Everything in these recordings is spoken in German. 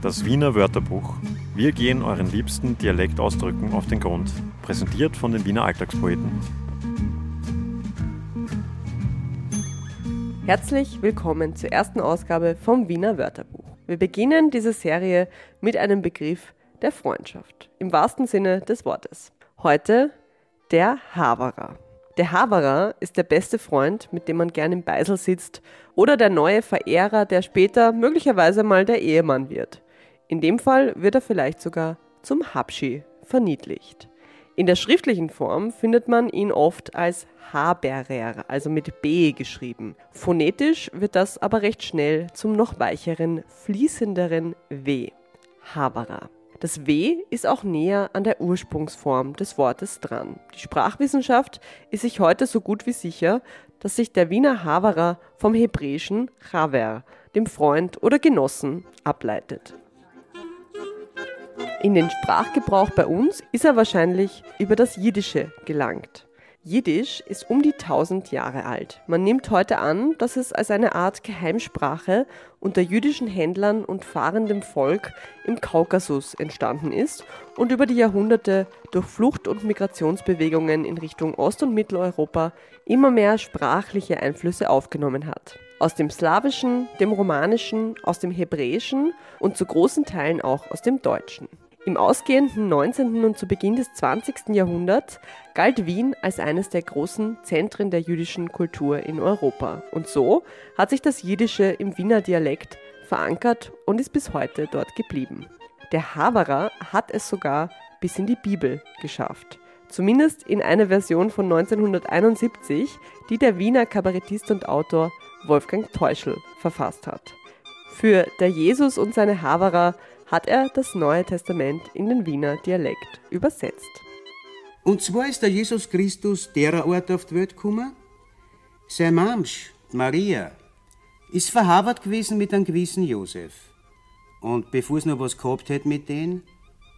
Das Wiener Wörterbuch. Wir gehen euren liebsten Dialektausdrücken auf den Grund. Präsentiert von den Wiener Alltagspoeten. Herzlich willkommen zur ersten Ausgabe vom Wiener Wörterbuch. Wir beginnen diese Serie mit einem Begriff der Freundschaft, im wahrsten Sinne des Wortes. Heute der Haverer. Der Haverer ist der beste Freund, mit dem man gern im Beisel sitzt, oder der neue Verehrer, der später möglicherweise mal der Ehemann wird. In dem Fall wird er vielleicht sogar zum Habschi verniedlicht. In der schriftlichen Form findet man ihn oft als Haberer, also mit B geschrieben. Phonetisch wird das aber recht schnell zum noch weicheren, fließenderen W. Haberer. Das W ist auch näher an der Ursprungsform des Wortes dran. Die Sprachwissenschaft ist sich heute so gut wie sicher, dass sich der Wiener Haverer vom hebräischen Chaver, dem Freund oder Genossen, ableitet. In den Sprachgebrauch bei uns ist er wahrscheinlich über das Jiddische gelangt. Jiddisch ist um die 1000 Jahre alt. Man nimmt heute an, dass es als eine Art Geheimsprache unter jüdischen Händlern und fahrendem Volk im Kaukasus entstanden ist und über die Jahrhunderte durch Flucht- und Migrationsbewegungen in Richtung Ost- und Mitteleuropa immer mehr sprachliche Einflüsse aufgenommen hat. Aus dem Slawischen, dem Romanischen, aus dem Hebräischen und zu großen Teilen auch aus dem Deutschen. Im ausgehenden 19. und zu Beginn des 20. Jahrhunderts galt Wien als eines der großen Zentren der jüdischen Kultur in Europa. Und so hat sich das Jiddische im Wiener Dialekt verankert und ist bis heute dort geblieben. Der Haverer hat es sogar bis in die Bibel geschafft. Zumindest in einer Version von 1971, die der Wiener Kabarettist und Autor Wolfgang Teuschel verfasst hat. Für Der Jesus und seine Haverer hat er das Neue Testament in den Wiener Dialekt übersetzt. Und zwar ist der Jesus Christus derer Ort auf die Welt gekommen. Sein Mamsch, Maria, ist verhabert gewesen mit einem gewissen Josef. Und bevor sie noch was gehabt hat mit denen,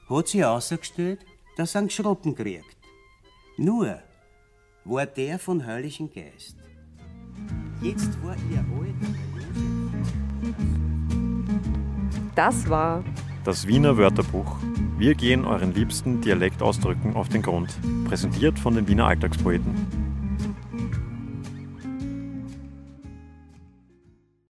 hat sie ausgestellt, dass er einen Schroppen kriegt. Nur war der von Heiligen Geist. Jetzt war ihr alter Das war Das Wiener Wörterbuch. Wir gehen euren liebsten Dialektausdrücken auf den Grund. Präsentiert von den Wiener Alltagspoeten.